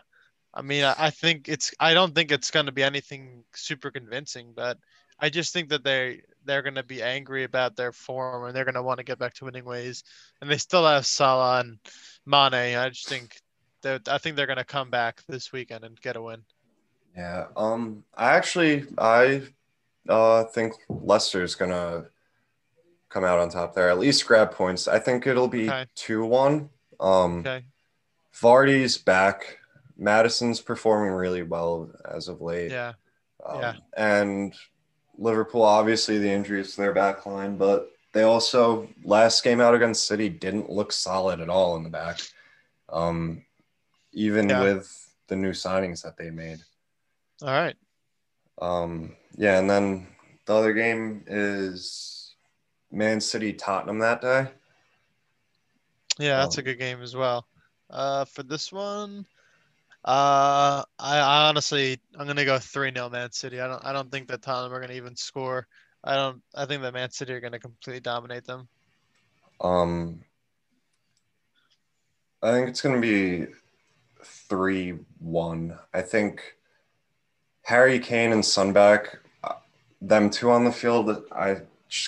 I mean I, I think it's I don't think it's gonna be anything super convincing, but I just think that they they're gonna be angry about their form and they're gonna want to get back to winning ways, and they still have Salah and Mane. I just think that I think they're gonna come back this weekend and get a win. Yeah. Um, I actually I uh, think Leicester's to come out on top there. At least grab points. I think it'll be Okay. two one. Um, Okay. Vardy's back. Maddison's performing really well as of late. Yeah. Um, Yeah. And Liverpool, obviously, the injuries to their back line, but they also, last game out against City, didn't look solid at all in the back, um, even Yeah. with the new signings that they made. All right. Um, yeah, and then the other game is Man City Tottenham that day. Yeah, that's a Um, good game as well. Uh, for this one, uh, I, I honestly I'm gonna go three 0 Man City. I don't I don't think that Tottenham are gonna even score. I don't. I think that Man City are gonna completely dominate them. Um, I think it's going to be 3 1. I think Harry Kane and Sunback, uh, them two on the field, I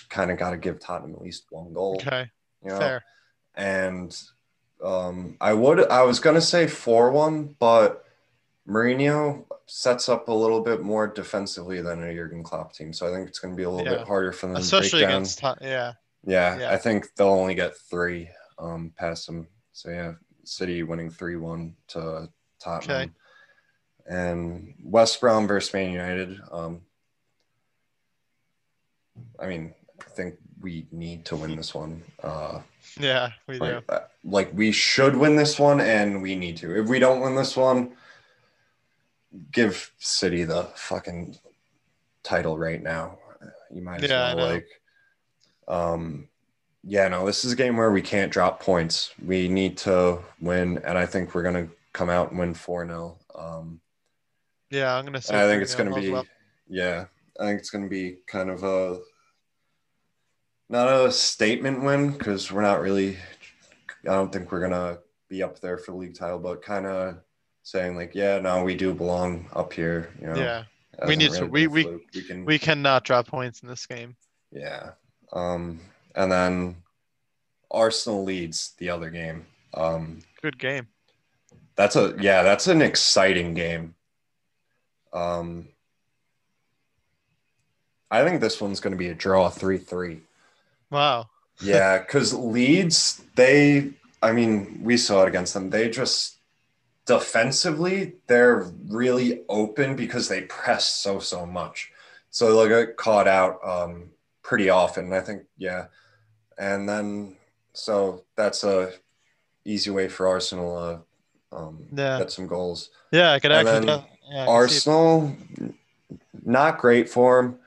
kind of got to give Tottenham at least one goal. Okay, You know? fair. And um, I would, I was going to say 4 1, but Mourinho sets up a little bit more defensively than a Jurgen Klopp team, so I think it's going to be a little Yeah. bit harder for them. Especially to break down. against Tot- yeah. Yeah, Yeah. I think they'll only get three um, past them. So yeah, City winning three one to Tottenham, and West Brom versus Man United. Um, I mean, I think we need to win this one. Uh, Yeah, we do. like, uh, like we should win this one, and we need to. If we don't win this one, give City the fucking title right now. You might as Yeah, well like. Um, yeah, no, this is a game where we can't drop points. We need to win, and I think we're gonna come out and win four 0 Um, Yeah, I'm gonna say. I think it's gonna be, well. yeah, I think it's gonna be kind of a not a statement win because we're not really. I don't think we're gonna be up there for the league title, but kind of saying like, yeah, no, we do belong up here. You know, Yeah, we need to- we- we- fluke. we can we cannot drop points in this game. yeah. Um, and then Arsenal leads the other game. Um, Good game. that's a yeah, that's an exciting game. Um, I think this one's going to be a draw, three three. Wow. Yeah, because Leeds, they, I mean, we saw it against them. They just defensively, they're really open because they press so so much. So they'll get caught out um, pretty often. I think, yeah, and then so that's a easy way for Arsenal to um, Yeah. get some goals. Yeah, I could And actually. then yeah, I can see it. Arsenal, not great for them.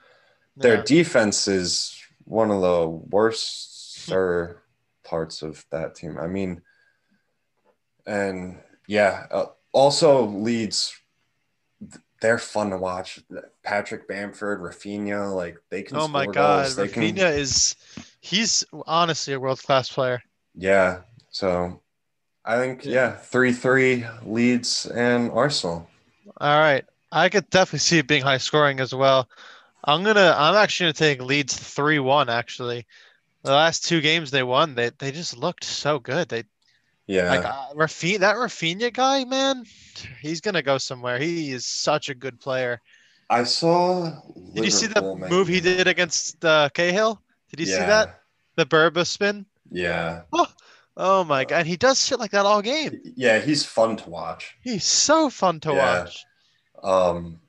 Their Yeah. defense is one of the worst parts of that team. I mean, and yeah, uh, also Leeds. They're fun to watch. Patrick Bamford, Raphinha, like they can. Oh my God, goals. They can- Raphinha is. He's honestly a world class player. yeah. So, I think yeah, three three Leeds and Arsenal. All right, I could definitely see it being high scoring as well. I'm gonna. I'm actually gonna take Leeds three one. Actually, the last two games they won, they they just looked so good. They Yeah. like uh, Raphinha, that Raphinha guy, man. He's gonna go somewhere. He is such a good player. I saw. Did you see the Liverpool move he did against uh, Cahill? Did you see that? The Berba spin. Yeah. Oh my god, he does shit like that all game. Yeah, he's fun to watch. He's so fun to Yeah. watch. Um,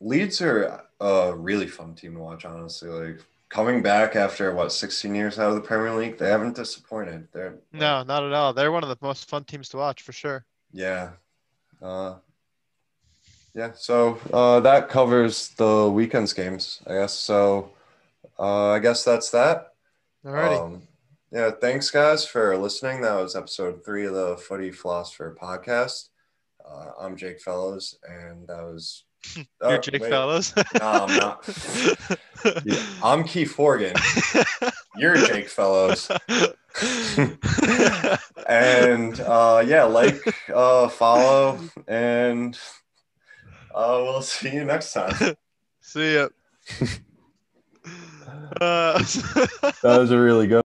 Leeds are a really fun team to watch, honestly. Like coming back after what 16 years out of the Premier League, they haven't disappointed. They're No, not at all. They're one of the most fun teams to watch for sure. yeah, uh, yeah. So uh, that covers the weekend's games, I guess. So uh, I guess that's that. Alrighty. Um, yeah, thanks guys for listening. That was episode three of the Footy Philosopher podcast. Uh, I'm Jake Fellows, and that was. You're oh, Jake wait. Fellows. No, I'm not. Yeah, I'm Keith Forgan. You're Jake Fellows. And uh, yeah, like, uh, follow, and uh, we'll see you next time. See ya. Uh, That was a really good.